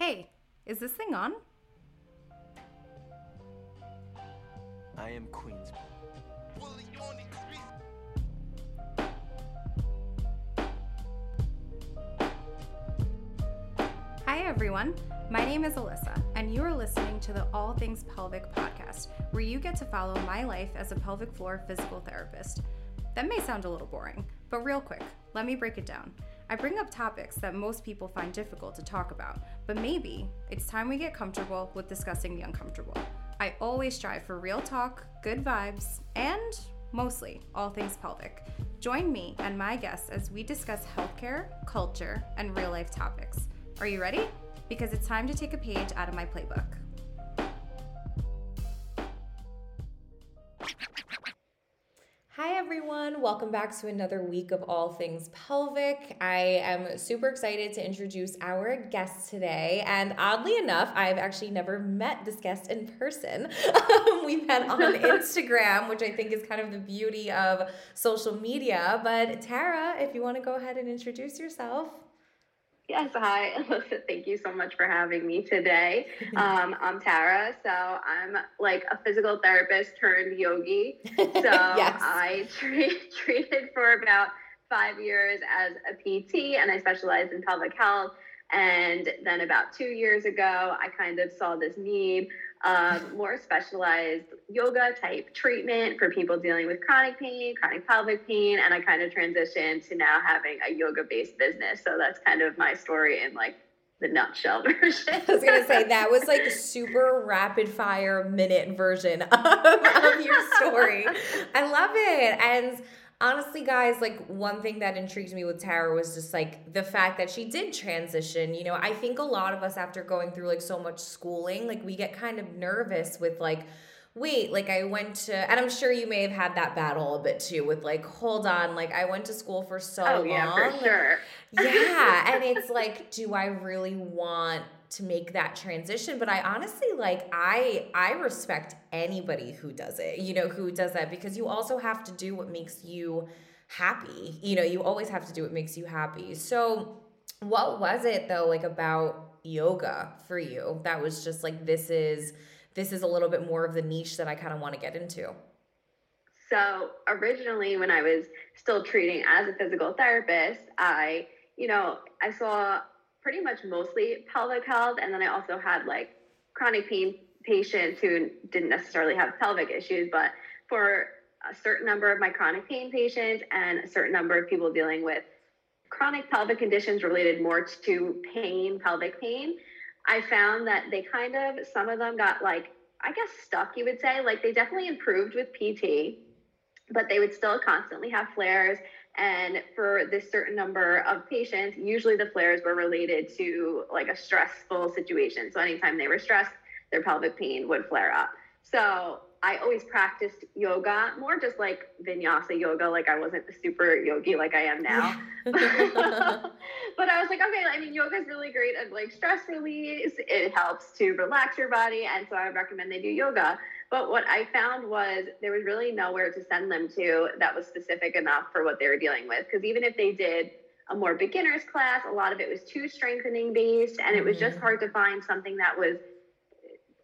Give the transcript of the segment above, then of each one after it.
Hey, is this thing on? I am Queens. Hi, everyone. My name is Alyssa, and you are listening to the All Things Pelvic podcast, where you get to follow my life as a pelvic floor physical therapist. That may sound a little boring, but real quick, let me break it down. I bring up topics that most people find difficult to talk about, but maybe it's time we get comfortable with discussing the uncomfortable. I always strive for real talk, good vibes, and mostly all things pelvic. Join me and my guests as we discuss healthcare, culture, and real life topics. Are you ready? Because it's time to take a page out of my playbook. Everyone. Welcome back to another week of All Things Pelvic. I am super excited to introduce our guest today. And oddly enough, I've actually never met this guest in person. We've met on Instagram, which I think is kind of the beauty of social media. But Tara, if you want to go ahead and introduce yourself. Yes, hi, Alyssa. Thank you so much for having me today. Um, I'm Tara, so I'm like a physical therapist turned yogi. So Yes. I treated for about five years as a PT, and I specialized in pelvic health. And then about two years ago, I kind of saw this need of more specialized yoga type treatment for people dealing with chronic pain, chronic pelvic pain, and I kind of transitioned to now having a yoga based business. So that's kind of my story in like the nutshell version. I was gonna say that was like a super rapid fire minute version of, of your story. I love it. And honestly, guys, like one thing that intrigued me with Tara was just like the fact that she did transition. You know, I think a lot of us after going through like so much schooling, like we get kind of nervous with like, wait, like I went to, and I'm sure you may have had that battle a bit too with like, hold on, like I went to school for so Oh long. yeah, for sure. yeah and it's like do i really want to make that transition but i honestly like i i respect anybody who does it you know who does that because you also have to do what makes you happy you know you always have to do what makes you happy. So what was it though like about yoga for you that was just like this is this is a little bit more of the niche that i kind of want to get into? So originally, when I was still treating as a physical therapist, I, you know, I saw pretty much mostly pelvic health, and then I also had like chronic pain patients who didn't necessarily have pelvic issues, but for a certain number of my chronic pain patients and a certain number of people dealing with chronic pelvic conditions related more to pain, pelvic pain, I found that they kind of, some of them got like, I guess stuck, you would say. Like they definitely improved with PT, but they would still constantly have flares. And for this certain number of patients, usually the flares were related to like a stressful situation. So anytime they were stressed, their pelvic pain would flare up. So I always practiced yoga, more just like vinyasa yoga, like I wasn't a super yogi like I am now. but I was like, okay, I mean, yoga is really great at like stress release. It helps to relax your body. And so I would recommend they do yoga. But what I found was there was really nowhere to send them to that was specific enough for what they were dealing with. Because even if they did a more beginner's class, a lot of it was too strengthening based. And it was just Mhm. hard to find something that was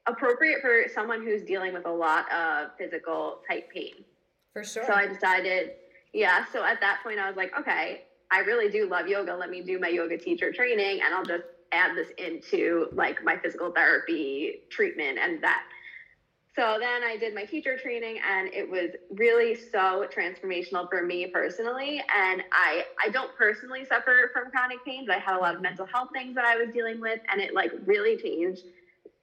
appropriate for someone who's dealing with a lot of physical type pain. for sure So I decided, yeah. So at that point, I was like, okay, I really do love yoga. Let me do my yoga teacher training, and I'll just add this into like my physical therapy treatment and that. So then I did my teacher training, and it was really so transformational for me personally. And I I don't personally suffer from chronic pain, but I had a lot of mm-hmm. mental health things that I was dealing with, and it like really changed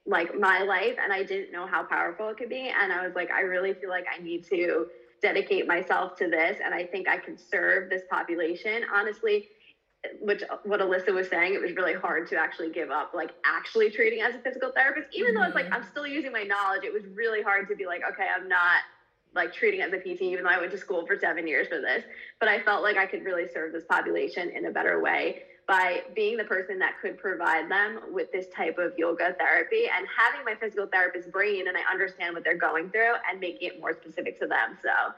like my life and I didn't know how powerful it could be. And I was like I really feel like I need to dedicate myself to this and I think I can serve this population. Honestly which what Alyssa was saying it was really hard to actually give up like actually treating as a physical therapist even though it's like. Mm-hmm. I'm still using my knowledge it was really hard to be like okay I'm not like treating as a PT even though I went to school for 7 years for this but I felt like I could really serve this population in a better way by being the person that could provide them with this type of yoga therapy and having my physical therapist brain and I understand what they're going through and making it more specific to them. So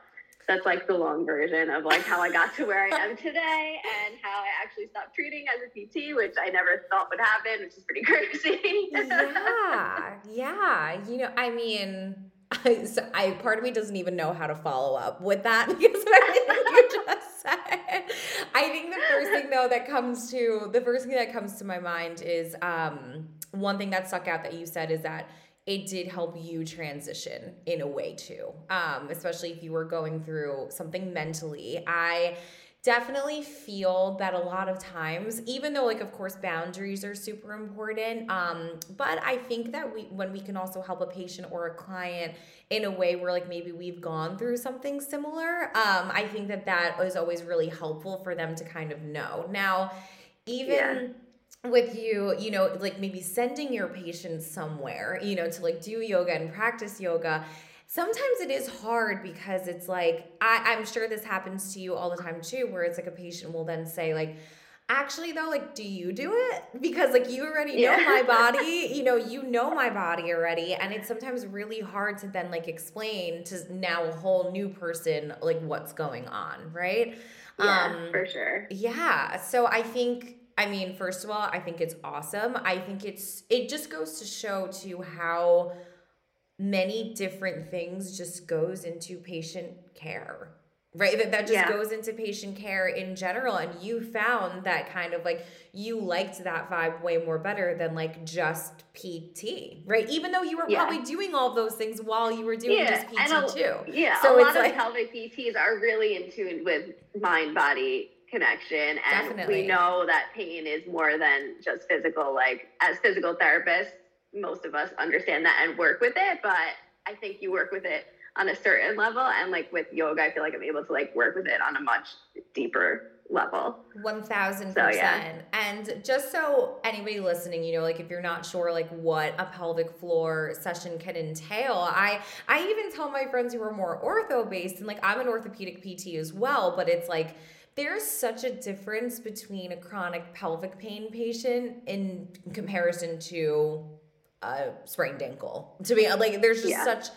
that's like the long version of like how I got to where I am today and how I actually stopped treating as a PT, which I never thought would happen, which is pretty crazy. yeah, yeah. You know, I mean, I, so I part of me doesn't even know how to follow up with that because of everything you just said. I think the first thing though that comes to the first thing that comes to my mind is um, one thing that stuck out that you said is that it did help you transition in a way too, um, especially if you were going through something mentally. I definitely feel that a lot of times even though like of course boundaries are super important um but i think that we when we can also help a patient or a client in a way where like maybe we've gone through something similar um i think that that is always really helpful for them to kind of know now even yeah with you, you know, like maybe sending your patients somewhere, you know, to like do yoga and practice yoga. Sometimes it is hard because it's like, I, I'm sure this happens to you all the time too, where it's like a patient will then say, like, actually though like do you do it? Because like you already know yeah. my body you know you know my body already. And it's sometimes really hard to then like explain to now a whole new person like what's going on right? Yeah um, for sure. yeah. So i think I mean, first of all, I think it's awesome. I think it's it just goes to show to how many different things just goes into patient care. Right? That that just yeah. goes into patient care in general and you found that kind of like you liked that vibe way more better than like just PT. Right? Even though you were yeah. probably doing all those things while you were doing yeah. just PT a, too. Yeah. So a lot of like, pelvic PTs are really in tune with mind body connection and Definitely. we know that pain is more than just physical like as physical therapists most of us understand that and work with it but i think you work with it on a certain level and like with yoga i feel like i'm able to like work with it on a much deeper level 1000% so, yeah. and just so anybody listening you know like if you're not sure like what a pelvic floor session can entail i i even tell my friends who are more ortho based and like i'm an orthopedic pt as well but it's like there's such a difference between a chronic pelvic pain patient in comparison to a sprained ankle. To be like, there's just yeah. such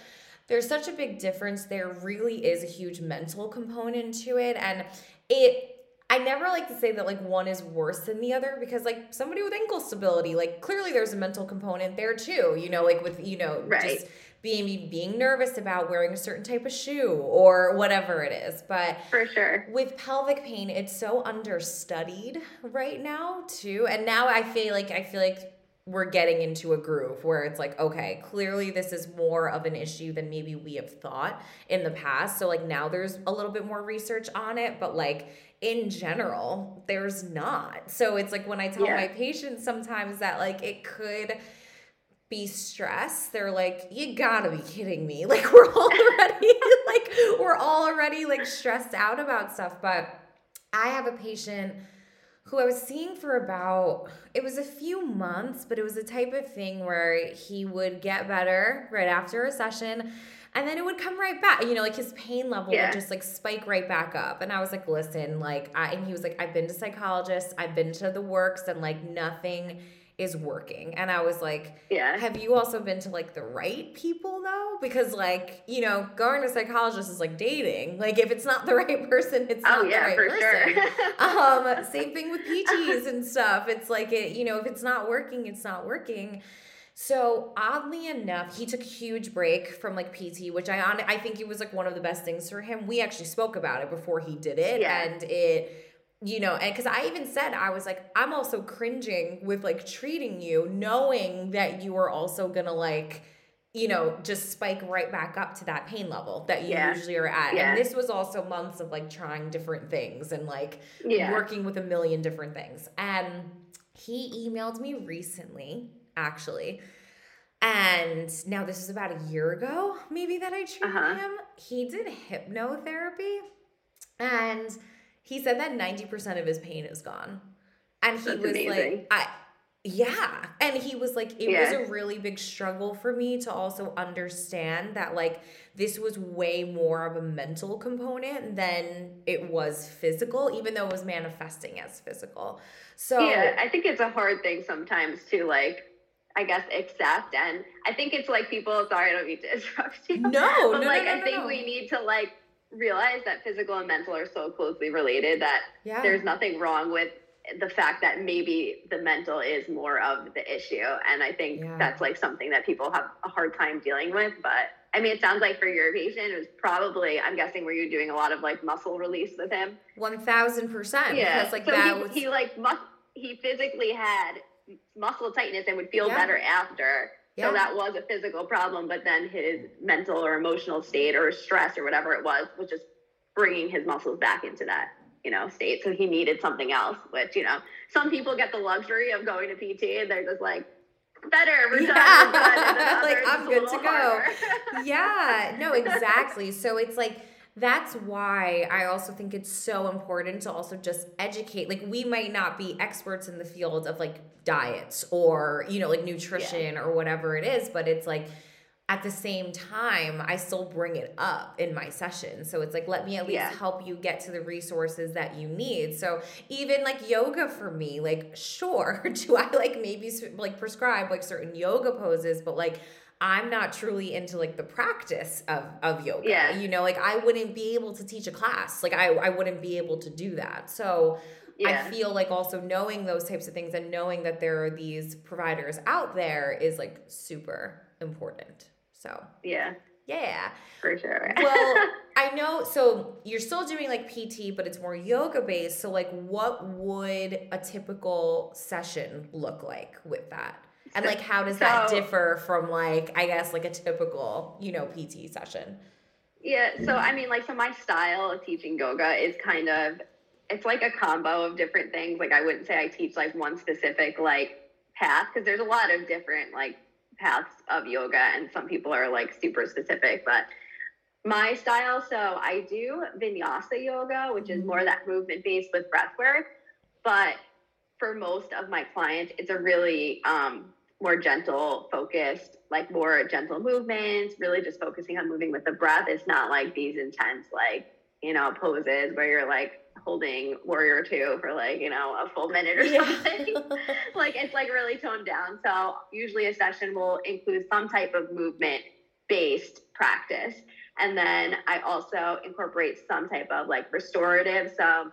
there's such a big difference. There really is a huge mental component to it, and it. I never like to say that like one is worse than the other because like somebody with ankle stability, like clearly there's a mental component there too. You know, like with you know right. just being being nervous about wearing a certain type of shoe or whatever it is. But for sure, with pelvic pain, it's so understudied right now too. And now I feel like I feel like we're getting into a groove where it's like, okay, clearly this is more of an issue than maybe we have thought in the past. So like now there's a little bit more research on it, but like in general, there's not. So it's like when I tell yeah. my patients sometimes that like it could be stressed they're like you gotta be kidding me like we're already like we're all already like stressed out about stuff but i have a patient who i was seeing for about it was a few months but it was a type of thing where he would get better right after a session and then it would come right back you know like his pain level yeah. would just like spike right back up and i was like listen like I, and he was like i've been to psychologists i've been to the works and like nothing is working. And I was like, yeah. Have you also been to like the right people though? Because like, you know, going to psychologist is like dating. Like if it's not the right person, it's oh, not yeah, the right person. Sure. um, same thing with PTs and stuff. It's like it, you know, if it's not working, it's not working. So oddly enough, he took a huge break from like PT, which I on I think it was like one of the best things for him. We actually spoke about it before he did it, yeah. and it you know, and because I even said, I was like, I'm also cringing with like treating you, knowing that you are also gonna like, you know, just spike right back up to that pain level that you yeah. usually are at. Yeah. And this was also months of like trying different things and like yeah. working with a million different things. And he emailed me recently, actually. And now this is about a year ago, maybe that I treated uh-huh. him. He did hypnotherapy. And he said that 90% of his pain is gone. And he That's was amazing. like, I yeah. And he was like, it yeah. was a really big struggle for me to also understand that like this was way more of a mental component than it was physical, even though it was manifesting as physical. So Yeah, I think it's a hard thing sometimes to like I guess accept and I think it's like people sorry I don't mean to interrupt you. No, but no, like no, no, I think we need to like realize that physical and mental are so closely related that yeah. there's nothing wrong with the fact that maybe the mental is more of the issue. And I think yeah. that's like something that people have a hard time dealing with. But I mean, it sounds like for your patient, it was probably, I'm guessing, were you doing a lot of like muscle release with him? 1000%. Yeah. Because like so that he, was. He like, mus- he physically had muscle tightness and would feel yeah. better after. Yeah. So that was a physical problem, but then his mental or emotional state or stress or whatever it was was just bringing his muscles back into that you know state. So he needed something else. Which you know, some people get the luxury of going to PT and they're just like, better. We're yeah. done. like I'm good to go. yeah. No, exactly. So it's like that's why I also think it's so important to also just educate. Like we might not be experts in the field of like diets or, you know, like nutrition yeah. or whatever it is, but it's like at the same time, I still bring it up in my session. So it's like, let me at least yeah. help you get to the resources that you need. So even like yoga for me, like, sure, do I like maybe like prescribe like certain yoga poses, but like, I'm not truly into like the practice of of yoga. Yeah. You know, like I wouldn't be able to teach a class. Like I I wouldn't be able to do that. So yeah. I feel like also knowing those types of things and knowing that there are these providers out there is like super important. So Yeah. Yeah. For sure. well, I know so you're still doing like PT, but it's more yoga based. So like what would a typical session look like with that? And like how does so, that differ from like I guess like a typical, you know, PT session? Yeah, so I mean like so my style of teaching yoga is kind of it's like a combo of different things. Like I wouldn't say I teach like one specific like path because there's a lot of different like paths of yoga and some people are like super specific, but my style, so I do vinyasa yoga, which is more mm-hmm. that movement based with breath work, but for most of my clients, it's a really um, more gentle, focused, like more gentle movements, really just focusing on moving with the breath. It's not like these intense, like, you know, poses where you're like holding warrior two for like, you know, a full minute or yeah. something. like it's like really toned down. So usually a session will include some type of movement based practice. And then I also incorporate some type of like restorative. So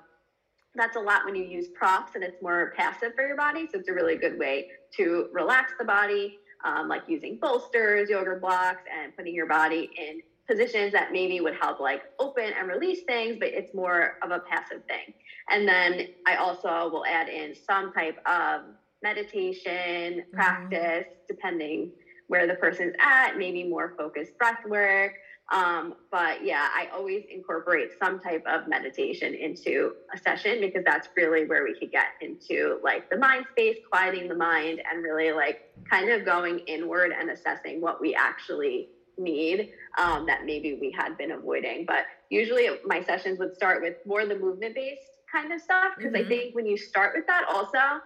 that's a lot when you use props and it's more passive for your body. So it's a really good way to relax the body, um, like using bolsters, yoga blocks, and putting your body in positions that maybe would help like open and release things, but it's more of a passive thing. And then I also will add in some type of meditation mm-hmm. practice, depending where the person's at, maybe more focused breath work, um, but yeah, I always incorporate some type of meditation into a session because that's really where we could get into like the mind space, quieting the mind, and really like kind of going inward and assessing what we actually need um, that maybe we had been avoiding. But usually my sessions would start with more the movement based kind of stuff because mm-hmm. I think when you start with that, also,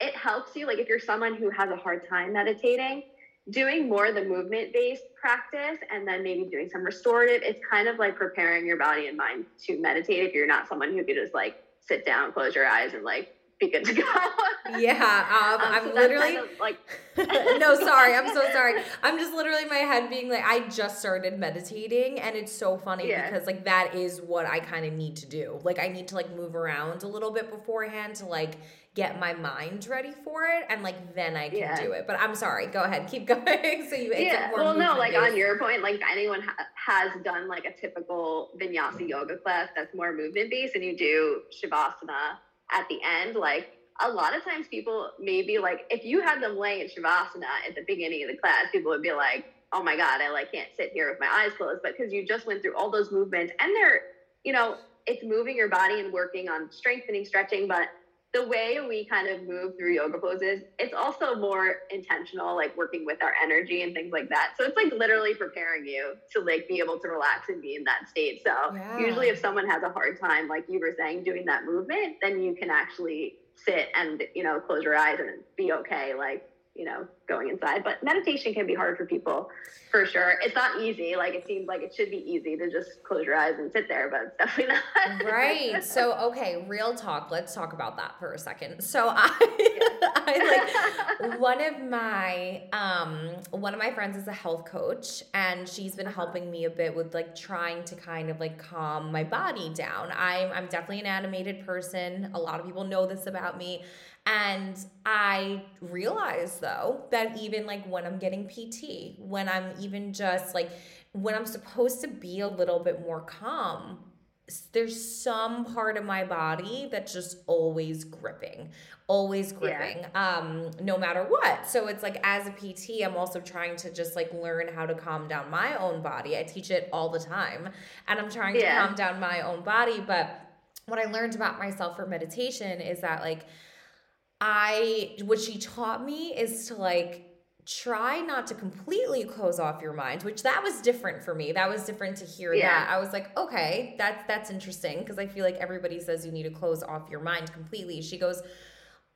it helps you. Like if you're someone who has a hard time meditating, doing more the movement based practice and then maybe doing some restorative it's kind of like preparing your body and mind to meditate if you're not someone who could just like sit down close your eyes and like be good to go. yeah, um, um, I'm so literally kind of like. no, sorry, I'm so sorry. I'm just literally my head being like, I just started meditating, and it's so funny yeah. because like that is what I kind of need to do. Like I need to like move around a little bit beforehand to like get my mind ready for it and like then I can yeah. do it. But I'm sorry, go ahead, keep going. so you yeah. Well, no, like on your point, like anyone ha- has done like a typical vinyasa yoga class that's more movement based, and you do shavasana at the end, like a lot of times people maybe like if you had them laying in shavasana at the beginning of the class, people would be like, "Oh my god, I like can't sit here with my eyes closed." But because you just went through all those movements, and they're you know it's moving your body and working on strengthening, stretching, but the way we kind of move through yoga poses, it's also more intentional, like working with our energy and things like that. So it's like literally preparing you to like be able to relax and be in that state. So yeah. usually if someone has a hard time, like you were saying, doing that movement, then you can actually sit and, you know, close your eyes and be okay. Like you know, going inside. But meditation can be hard for people for sure. It's not easy. Like it seems like it should be easy to just close your eyes and sit there, but it's definitely not. right. So okay, real talk. Let's talk about that for a second. So I, I like one of my um one of my friends is a health coach and she's been uh-huh. helping me a bit with like trying to kind of like calm my body down. I'm I'm definitely an animated person. A lot of people know this about me. And I realize though that even like when I'm getting PT, when I'm even just like when I'm supposed to be a little bit more calm, there's some part of my body that's just always gripping always gripping yeah. um no matter what so it's like as a pt i'm also trying to just like learn how to calm down my own body i teach it all the time and i'm trying yeah. to calm down my own body but what i learned about myself for meditation is that like I what she taught me is to like try not to completely close off your mind which that was different for me that was different to hear yeah. that i was like okay that's that's interesting because i feel like everybody says you need to close off your mind completely she goes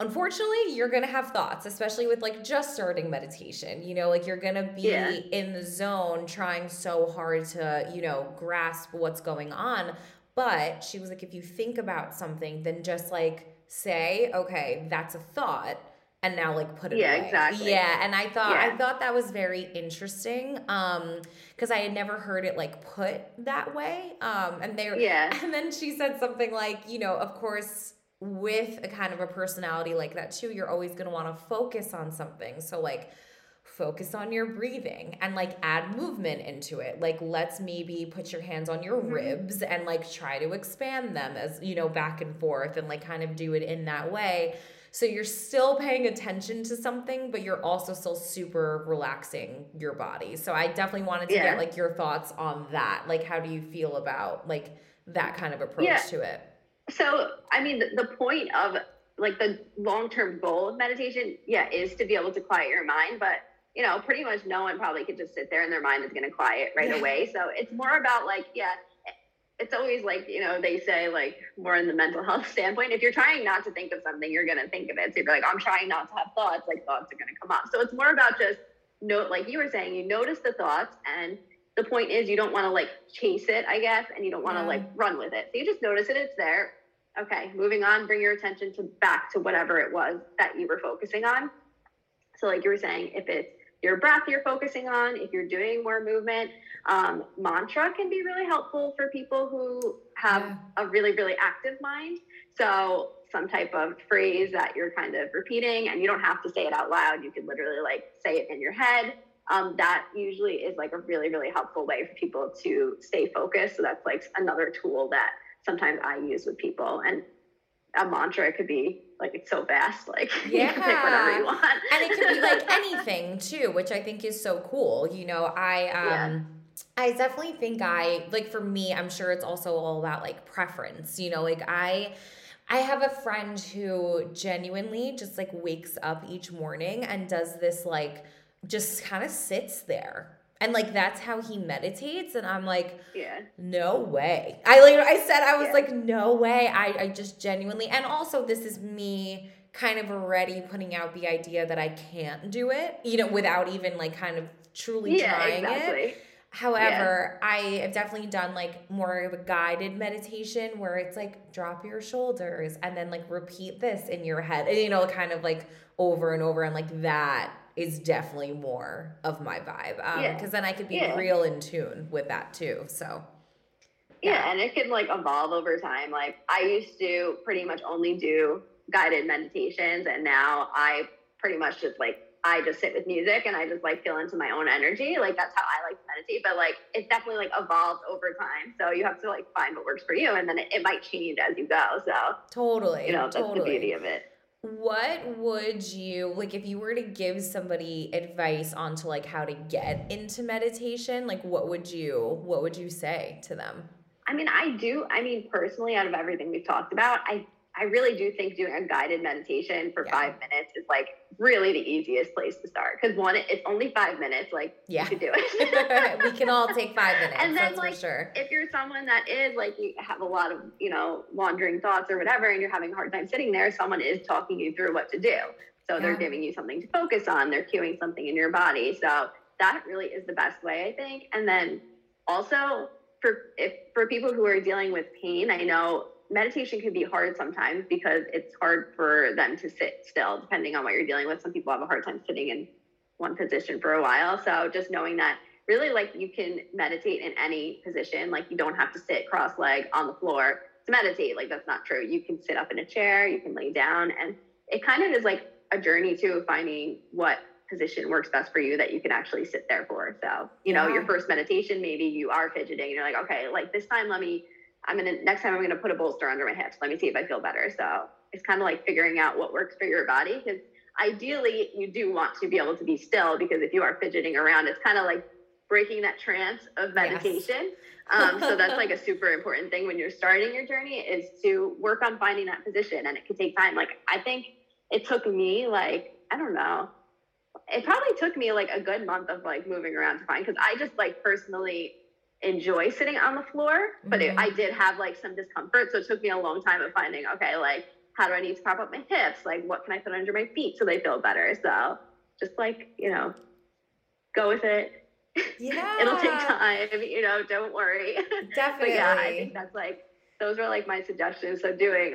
unfortunately you're gonna have thoughts especially with like just starting meditation you know like you're gonna be yeah. in the zone trying so hard to you know grasp what's going on but she was like if you think about something then just like say, okay, that's a thought and now like put it yeah away. exactly yeah and i thought yeah. i thought that was very interesting um because i had never heard it like put that way um and they yeah and then she said something like you know of course with a kind of a personality like that too you're always going to want to focus on something so like focus on your breathing and like add movement into it. Like let's maybe put your hands on your mm-hmm. ribs and like try to expand them as, you know, back and forth and like kind of do it in that way. So you're still paying attention to something, but you're also still super relaxing your body. So I definitely wanted to yeah. get like your thoughts on that. Like how do you feel about like that kind of approach yeah. to it? So, I mean, the, the point of like the long-term goal of meditation, yeah, is to be able to quiet your mind, but you know, pretty much no one probably could just sit there and their mind is going to quiet right away. So it's more about like, yeah, it's always like, you know, they say like more in the mental health standpoint, if you're trying not to think of something, you're going to think of it. So you're like, I'm trying not to have thoughts, like thoughts are going to come up. So it's more about just note, like you were saying, you notice the thoughts and the point is you don't want to like chase it, I guess, and you don't want to yeah. like run with it. So you just notice it, it's there. Okay, moving on, bring your attention to back to whatever it was that you were focusing on. So like you were saying, if it's your breath you're focusing on, if you're doing more movement. Um, mantra can be really helpful for people who have yeah. a really, really active mind. So, some type of phrase that you're kind of repeating, and you don't have to say it out loud. You can literally like say it in your head. Um, that usually is like a really, really helpful way for people to stay focused. So, that's like another tool that sometimes I use with people. And a mantra could be like it's so vast like yeah. you can pick whatever you want and it can be like anything too which i think is so cool you know i um yeah. I definitely think I like for me, I'm sure it's also all about like preference. You know, like I I have a friend who genuinely just like wakes up each morning and does this like just kind of sits there and like that's how he meditates and i'm like yeah no way i like i said i was yeah. like no way I, I just genuinely and also this is me kind of already putting out the idea that i can't do it you know without even like kind of truly yeah, trying exactly. it However, yeah. I have definitely done like more of a guided meditation where it's like drop your shoulders and then like repeat this in your head, and you know, kind of like over and over, and like that is definitely more of my vibe. Um, yeah. Because then I could be yeah. real in tune with that too. So. Yeah. yeah, and it can like evolve over time. Like I used to pretty much only do guided meditations, and now I pretty much just like I just sit with music and I just like feel into my own energy. Like that's how I like to meditate. But like it's definitely like evolved over time. So you have to like find what works for you and then it, it might change as you go. So totally. You know, that's totally. the beauty of it what would you like if you were to give somebody advice on to like how to get into meditation like what would you what would you say to them? I mean i do i mean personally out of everything we've talked about i I really do think doing a guided meditation for yeah. five minutes is like really the easiest place to start. Because one, it's only five minutes. Like yeah. you could do it. we can all take five minutes. And then, like, sure. if you're someone that is like you have a lot of you know wandering thoughts or whatever, and you're having a hard time sitting there, someone is talking you through what to do. So yeah. they're giving you something to focus on. They're cueing something in your body. So that really is the best way, I think. And then also for if for people who are dealing with pain, I know meditation can be hard sometimes because it's hard for them to sit still, depending on what you're dealing with. Some people have a hard time sitting in one position for a while. So just knowing that really like you can meditate in any position, like you don't have to sit cross leg on the floor to meditate. Like that's not true. You can sit up in a chair, you can lay down, and it kind of is like a journey to finding what position works best for you that you can actually sit there for. So, you know, yeah. your first meditation, maybe you are fidgeting and you're like, okay, like this time, let me, I'm to, next time I'm going to put a bolster under my hips. Let me see if I feel better. So it's kind of like figuring out what works for your body because ideally you do want to be able to be still because if you are fidgeting around, it's kind of like breaking that trance of meditation. Yes. um, so that's like a super important thing when you're starting your journey is to work on finding that position and it could take time. Like I think it took me like, I don't know, it probably took me like a good month of like moving around to find because I just like personally enjoy sitting on the floor, but mm-hmm. it, I did have like some discomfort. So it took me a long time of finding, okay, like how do I need to prop up my hips? Like what can I put under my feet so they feel better? So just like, you know, go with it. Yeah. It'll take time, you know, don't worry. Definitely. yeah, I think that's like, those are like my suggestions. So doing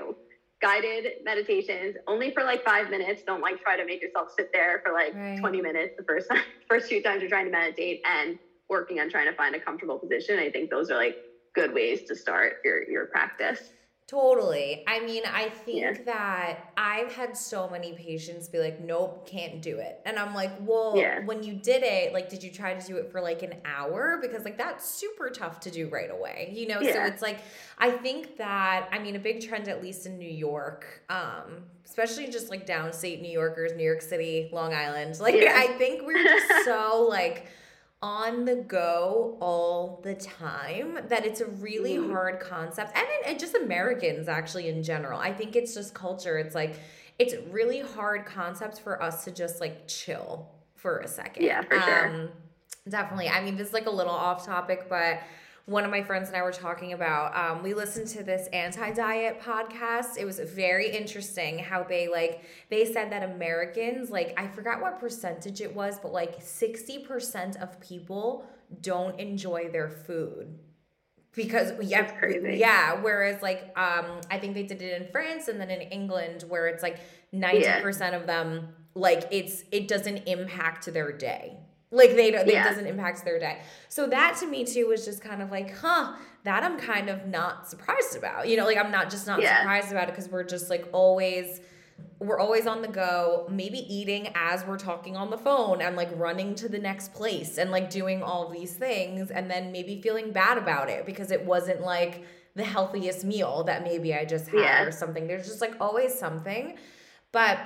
guided meditations only for like five minutes. Don't like try to make yourself sit there for like right. 20 minutes the first time, first two times you're trying to meditate and working on trying to find a comfortable position. I think those are like good ways to start your your practice. Totally. I mean, I think yeah. that I've had so many patients be like, nope, can't do it. And I'm like, well, yeah. when you did it, like, did you try to do it for like an hour? Because, like, that's super tough to do right away, you know? Yeah. So it's like, I think that, I mean, a big trend, at least in New York, um, especially just like downstate New Yorkers, New York City, Long Island, like, I think we're just so, like, on the go all the time that it's a really mm. hard concept and, and just americans actually in general. I think it's just culture. It's like it's really hard concept for us to just like chill for a second. Yeah for sure. Um, definitely. I mean this is like a little off topic but one of my friends and I were talking about. Um, we listened to this anti diet podcast. It was very interesting how they like they said that Americans like I forgot what percentage it was, but like sixty percent of people don't enjoy their food because yeah yeah whereas like um i think they did it in france and then in england where it's like 90% yeah. of them like it's it doesn't impact their day like they don't, yeah. it doesn't impact their day. So that to me too was just kind of like, huh, that I'm kind of not surprised about. You know, like I'm not just not yeah. surprised about it because we're just like always we're always on the go, maybe eating as we're talking on the phone and like running to the next place and like doing all these things and then maybe feeling bad about it because it wasn't like the healthiest meal that maybe I just had yeah. or something. There's just like always something. But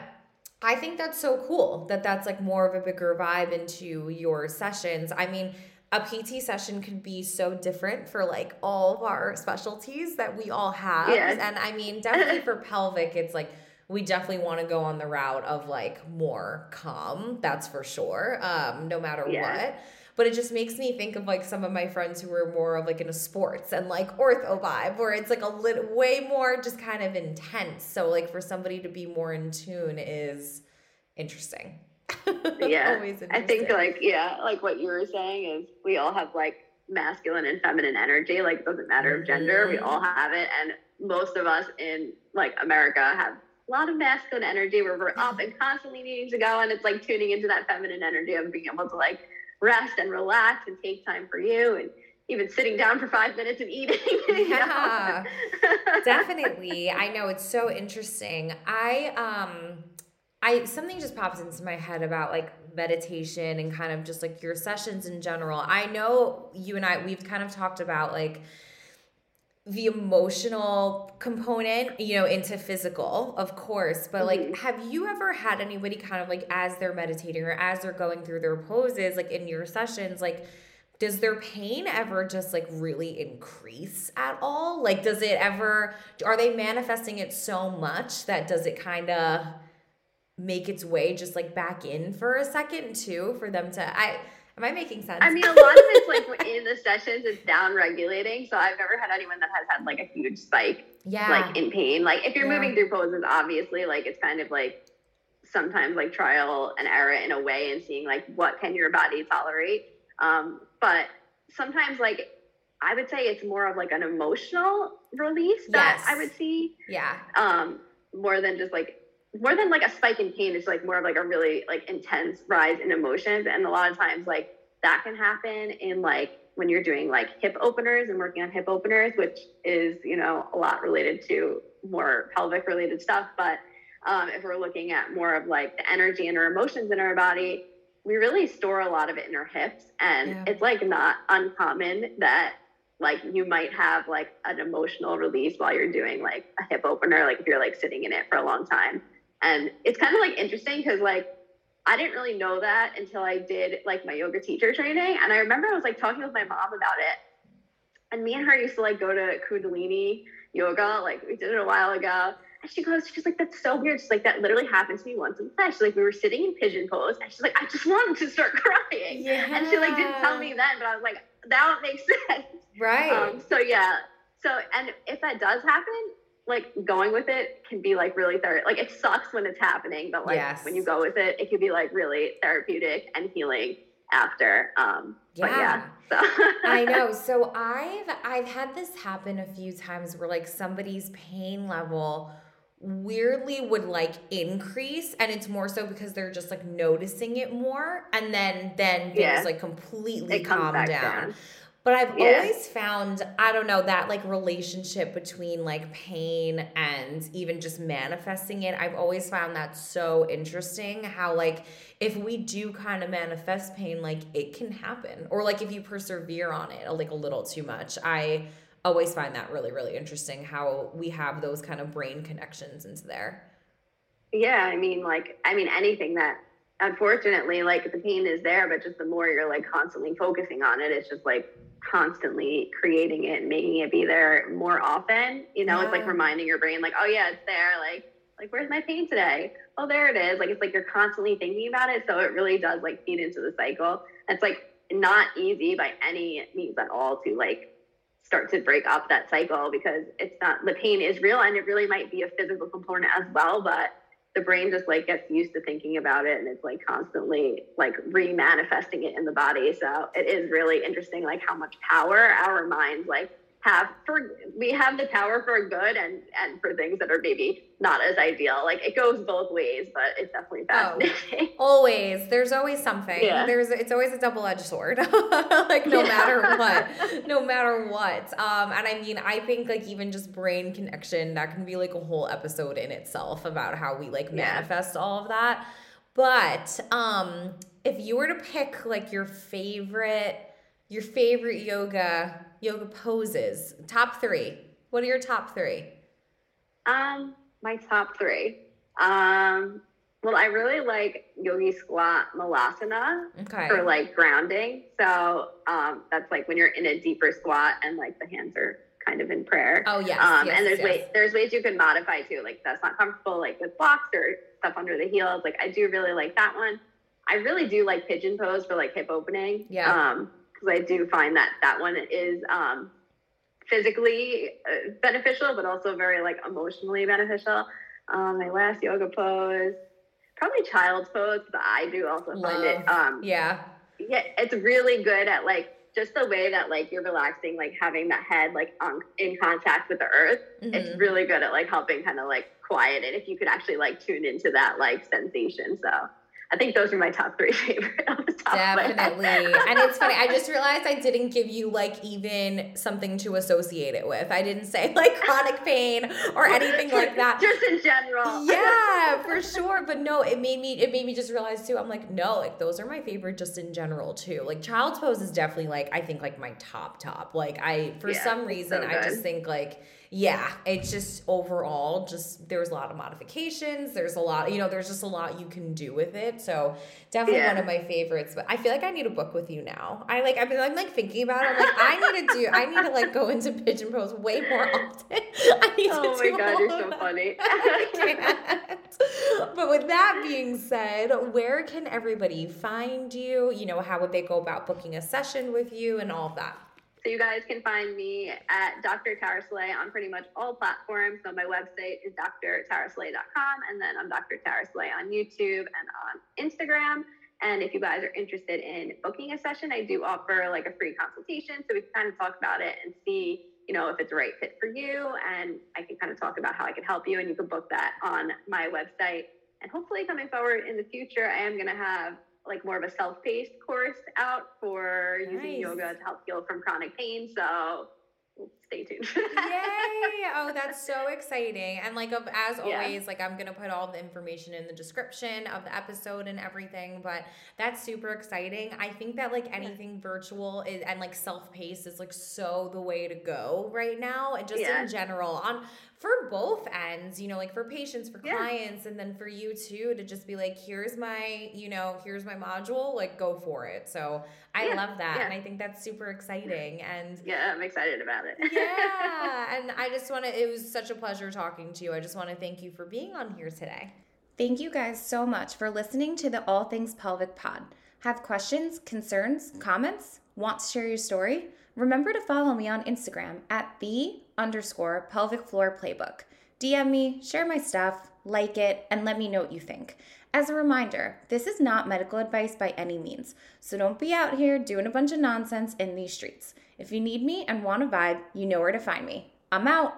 I think that's so cool that that's like more of a bigger vibe into your sessions. I mean, a PT session could be so different for like all of our specialties that we all have. Yes. And I mean, definitely for pelvic, it's like we definitely want to go on the route of like more calm, that's for sure, um, no matter what but it just makes me think of like some of my friends who are more of like in a sports and like ortho vibe where it's like a little way more just kind of intense so like for somebody to be more in tune is interesting yeah interesting. i think like yeah like what you were saying is we all have like masculine and feminine energy like it doesn't matter of gender we mm-hmm. all have it and most of us in like america have a lot of masculine energy where we're up and constantly needing to go and it's like tuning into that feminine energy of being able to like rest and relax and take time for you and even sitting down for five minutes and eating. yeah, definitely. I know it's so interesting. I um I something just pops into my head about like meditation and kind of just like your sessions in general. I know you and I we've kind of talked about like the emotional component, you know, into physical, of course. But like, mm-hmm. have you ever had anybody kind of like as they're meditating or as they're going through their poses, like in your sessions, like, does their pain ever just like really increase at all? Like, does it ever, are they manifesting it so much that does it kind of make its way just like back in for a second too for them to, I, Am I making sense? I mean, a lot of it's like in the sessions, it's down regulating. So I've never had anyone that has had like a huge spike, yeah, like in pain. Like if you're yeah. moving through poses, obviously, like it's kind of like sometimes like trial and error in a way and seeing like what can your body tolerate. Um, but sometimes like I would say it's more of like an emotional release that yes. I would see. Yeah. Um, more than just like more than like a spike in pain, it's like more of like a really like intense rise in emotions. And a lot of times like that can happen in like when you're doing like hip openers and working on hip openers, which is, you know, a lot related to more pelvic related stuff. But um, if we're looking at more of like the energy and our emotions in our body, we really store a lot of it in our hips. And yeah. it's like not uncommon that like you might have like an emotional release while you're doing like a hip opener, like if you're like sitting in it for a long time. And it's kind of like interesting because like I didn't really know that until I did like my yoga teacher training. And I remember I was like talking with my mom about it. And me and her used to like go to Kundalini yoga, like we did it a while ago. And she goes, she's like, that's so weird. She's like, that literally happened to me once in the She's like, we were sitting in pigeon pose, and she's like, I just wanted to start crying. Yeah. And she like didn't tell me then, but I was like, that makes sense. Right. Um, so yeah. So and if that does happen, like going with it can be like really therapeutic. like it sucks when it's happening, but like yes. when you go with it, it can be like really therapeutic and healing after. Um, yeah. yeah so. I know. So I've I've had this happen a few times where like somebody's pain level weirdly would like increase and it's more so because they're just like noticing it more and then then things yeah. like completely calm down. down. But I've yeah. always found, I don't know, that like relationship between like pain and even just manifesting it. I've always found that so interesting how, like, if we do kind of manifest pain, like it can happen. Or like if you persevere on it like a little too much. I always find that really, really interesting how we have those kind of brain connections into there. Yeah. I mean, like, I mean, anything that unfortunately, like the pain is there, but just the more you're like constantly focusing on it, it's just like constantly creating it and making it be there more often. You know, yeah. it's like reminding your brain, like, oh yeah, it's there. Like, like where's my pain today? Oh, there it is. Like it's like you're constantly thinking about it. So it really does like feed into the cycle. It's like not easy by any means at all to like start to break up that cycle because it's not the pain is real and it really might be a physical component as well, but the brain just like gets used to thinking about it and it's like constantly like remanifesting it in the body. So it is really interesting like how much power our minds like have for we have the power for good and and for things that are maybe not as ideal. Like it goes both ways but it's definitely fascinating oh, always. There's always something. Yeah. there's it's always a double-edged sword. Like no yeah. matter what. No matter what. Um and i mean i think like even just brain connection that can be like a whole episode in itself about how we like manifest yeah. all of that. But um if you were to pick like your favorite your favorite yoga yoga poses. Top three. What are your top three? Um, my top three. Um, well, I really like yogi squat malasana okay. for like grounding. So um, that's like when you're in a deeper squat and like the hands are kind of in prayer. Oh yes. Um, yes and there's yes. ways there's ways you can modify too. Like that's not comfortable, like with blocks or stuff under the heels. Like I do really like that one. I really do like pigeon pose for like hip opening. Yeah. Um, because I do find that that one is um, physically uh, beneficial, but also very like emotionally beneficial. Um, my last yoga pose, probably child's pose, but I do also Love. find it. Um, yeah, yeah, it's really good at like just the way that like you're relaxing, like having that head like on in contact with the earth. Mm-hmm. It's really good at like helping kind of like quiet it if you could actually like tune into that like sensation. So I think those are my top three favorite. Definitely. and it's funny. I just realized I didn't give you like even something to associate it with. I didn't say like chronic pain or anything like that. Just in general. Yeah, for sure. But no, it made me it made me just realize too. I'm like, no, like those are my favorite just in general too. Like child's pose is definitely like I think like my top top. Like I for yeah, some reason so I just think like yeah, it's just overall just there's a lot of modifications. There's a lot, you know, there's just a lot you can do with it. So definitely yeah. one of my favorites. But I feel like I need a book with you now. I like I've been I'm like thinking about it. I'm like I need to do I need to like go into pigeon pose way more often. I need oh to my god, you're so funny. but with that being said, where can everybody find you? You know, how would they go about booking a session with you and all of that? So you guys can find me at Dr. Tara Slay on pretty much all platforms. So my website is drtaraslay.com, and then I'm Dr. Tara Slay on YouTube and on Instagram. And if you guys are interested in booking a session, I do offer like a free consultation. So we can kind of talk about it and see, you know, if it's the right fit for you. And I can kind of talk about how I can help you. And you can book that on my website. And hopefully, coming forward in the future, I am going to have like more of a self-paced course out for nice. using yoga to help heal from chronic pain. So stay tuned. Yay! Oh, that's so exciting. And like as always, yeah. like I'm gonna put all the information in the description of the episode and everything, but that's super exciting. I think that like anything virtual is and like self-paced is like so the way to go right now. And just yeah. in general on for both ends, you know, like for patients, for yeah. clients, and then for you too, to just be like, here's my, you know, here's my module, like go for it. So I yeah. love that. Yeah. And I think that's super exciting. And yeah, I'm excited about it. Yeah. And I just want to, it was such a pleasure talking to you. I just want to thank you for being on here today. Thank you guys so much for listening to the All Things Pelvic Pod. Have questions, concerns, comments? Want to share your story? Remember to follow me on Instagram at the underscore pelvic floor playbook. DM me, share my stuff, like it, and let me know what you think. As a reminder, this is not medical advice by any means, so don't be out here doing a bunch of nonsense in these streets. If you need me and want a vibe, you know where to find me. I'm out.